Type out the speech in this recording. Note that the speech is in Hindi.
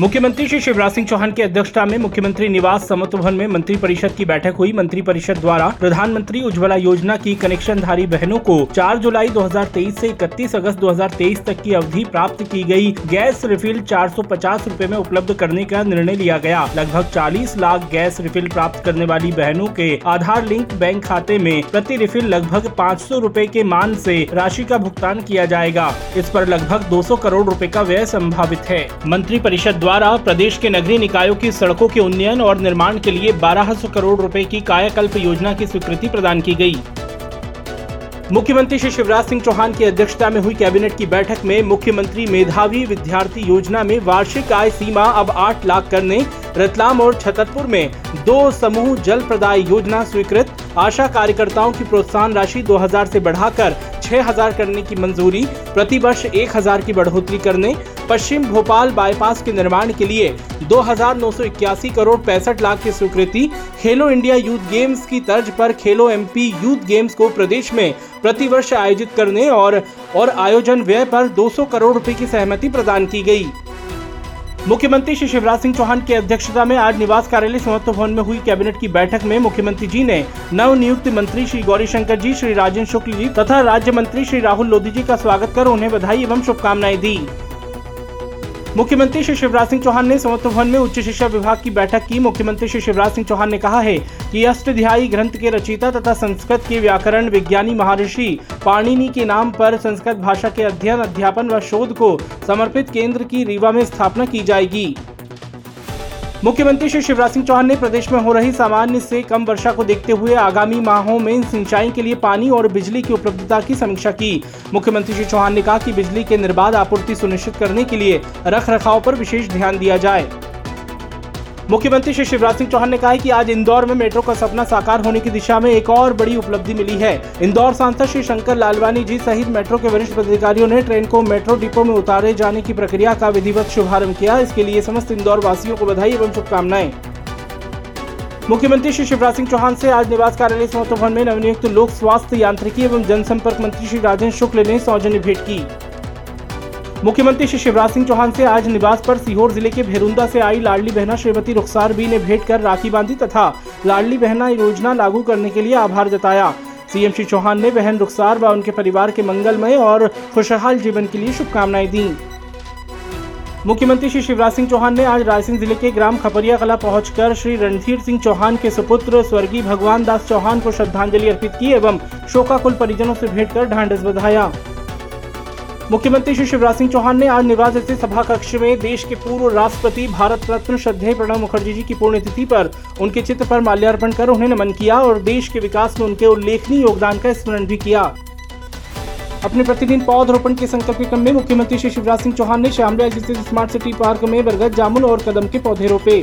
मुख्यमंत्री श्री शिवराज सिंह चौहान की अध्यक्षता में मुख्यमंत्री निवास समत्व भवन में मंत्री परिषद की बैठक हुई। मंत्री परिषद द्वारा प्रधानमंत्री उज्ज्वला योजना की कनेक्शनधारी बहनों को 4 जुलाई 2023 से 31 अगस्त 2023 तक की अवधि प्राप्त की गई। गैस रिफिल चार सौ में उपलब्ध करने का निर्णय लिया गया। लगभग 40 लाख गैस रिफिल प्राप्त करने वाली बहनों के आधार लिंक बैंक खाते में प्रति रिफिल लगभग पाँच सौ के मान से राशि का भुगतान किया जाएगा। इस पर लगभग 200 करोड़ रूपए का व्यय संभावित है। मंत्री परिषद द्वारा प्रदेश के नगरीय निकायों की सड़कों के उन्नयन और निर्माण के लिए 1200 करोड़ रुपए की कायाकल्प योजना की स्वीकृति प्रदान की गई। मुख्यमंत्री श्री शिवराज सिंह चौहान की अध्यक्षता में हुई कैबिनेट की बैठक में मुख्यमंत्री मेधावी विद्यार्थी योजना में वार्षिक आय सीमा अब 8 लाख करने, रतलाम और छतरपुर में दो समूह जल प्रदाय योजना स्वीकृत, आशा कार्यकर्ताओं की प्रोत्साहन राशि 2000 से बढ़ाकर 6000 करने की मंजूरी प्रति वर्ष 1000 की बढ़ोतरी करने पश्चिम भोपाल बाईपास के निर्माण के लिए दो हज़ार नौ सौ इक्यासी करोड़ पैंसठ लाख की स्वीकृति। खेलो इंडिया यूथ गेम्स की तर्ज पर खेलो एमपी यूथ गेम्स को प्रदेश में प्रतिवर्ष आयोजित करने और और आयोजन व्यय पर 200 करोड़ रुपए की सहमति प्रदान की गई। मुख्यमंत्री श्री शिवराज सिंह चौहान की अध्यक्षता में आज निवास कार्यालय समत्व भवन में हुई कैबिनेट की बैठक में मुख्यमंत्री जी ने नव नियुक्त मंत्री श्री गौरी शंकर जी, श्री राजेंद्र शुक्ल जी तथा राज्य मंत्री श्री राहुल लोधी जी का स्वागत कर उन्हें बधाई एवं शुभकामनाएँ दी। मुख्यमंत्री श्री शिवराज सिंह चौहान ने समर्थ भवन में उच्च शिक्षा विभाग की बैठक की। मुख्यमंत्री श्री शिवराज सिंह चौहान ने कहा है कि अष्टध्यायी ग्रंथ के रचयिता तथा संस्कृत के व्याकरण विज्ञानी महर्षि पाणिनि के नाम पर संस्कृत भाषा के अध्ययन, अध्यापन व शोध को समर्पित केंद्र की रीवा में स्थापना की जाएगी। मुख्यमंत्री श्री शिवराज सिंह चौहान ने प्रदेश में हो रही सामान्य से कम वर्षा को देखते हुए आगामी माहों में सिंचाई के लिए पानी और बिजली की उपलब्धता की समीक्षा की। मुख्यमंत्री श्री चौहान ने कहा कि बिजली के निर्बाध आपूर्ति सुनिश्चित करने के लिए रख रखाव पर विशेष ध्यान दिया जाए। मुख्यमंत्री श्री शिवराज सिंह चौहान ने कहा कि आज इंदौर में मेट्रो का सपना साकार होने की दिशा में एक और बड़ी उपलब्धि मिली है। इंदौर सांसद श्री शंकर लालवानी जी सहित मेट्रो के वरिष्ठ अधिकारियों ने ट्रेन को मेट्रो डिपो में उतारे जाने की प्रक्रिया का विधिवत शुभारंभ किया। इसके लिए समस्त इंदौर वासियों को बधाई एवं शुभकामनाएँ। मुख्यमंत्री श्री शिवराज सिंह चौहान से आज निवास कार्यालय समत्व भवन में नवनियुक्त लोक स्वास्थ्य यांत्रिकी एवं जनसंपर्क मंत्री श्री राजेंद्र शुक्ल ने सौजन्य भेंट की। मुख्यमंत्री श्री शिवराज सिंह चौहान से आज निवास पर सीहोर ज़िले के भेरुंदा से आई लाडली बहना श्रीमती रुखसार बी ने भेंट कर राखी बांधी तथा लाडली बहना योजना लागू करने के लिए आभार जताया। सीएम श्री चौहान ने बहन रुखसार व उनके परिवार के मंगलमय और खुशहाल जीवन के लिए शुभकामनाएँ दी। मुख्यमंत्री श्री शिवराज सिंह चौहान ने आज रायसेन ज़िले के ग्राम खपरिया कला पहुंचकर श्री रणधीर सिंह चौहान के सुपुत्र स्वर्गीय भगवान दास चौहान को श्रद्धांजलि अर्पित की एवं शोकाकुल परिजनों से भेंट कर ढांढस बधाया। मुख्यमंत्री श्री शिवराज सिंह चौहान ने आज निवास स्थित सभा कक्ष में देश के पूर्व राष्ट्रपति भारत रत्न श्रद्धेय प्रणब मुखर्जी जी की पुण्यतिथि पर उनके चित्र पर माल्यार्पण कर उन्हें नमन किया और देश के विकास में उनके उल्लेखनीय योगदान का स्मरण भी किया। अपने प्रतिदिन पौधरोपण के संकल्प के क्रम में मुख्यमंत्री श्री शिवराज सिंह चौहान ने श्यामला स्थित स्मार्ट सिटी पार्क में बरगद जामुन और कदम के पौधे रोपे।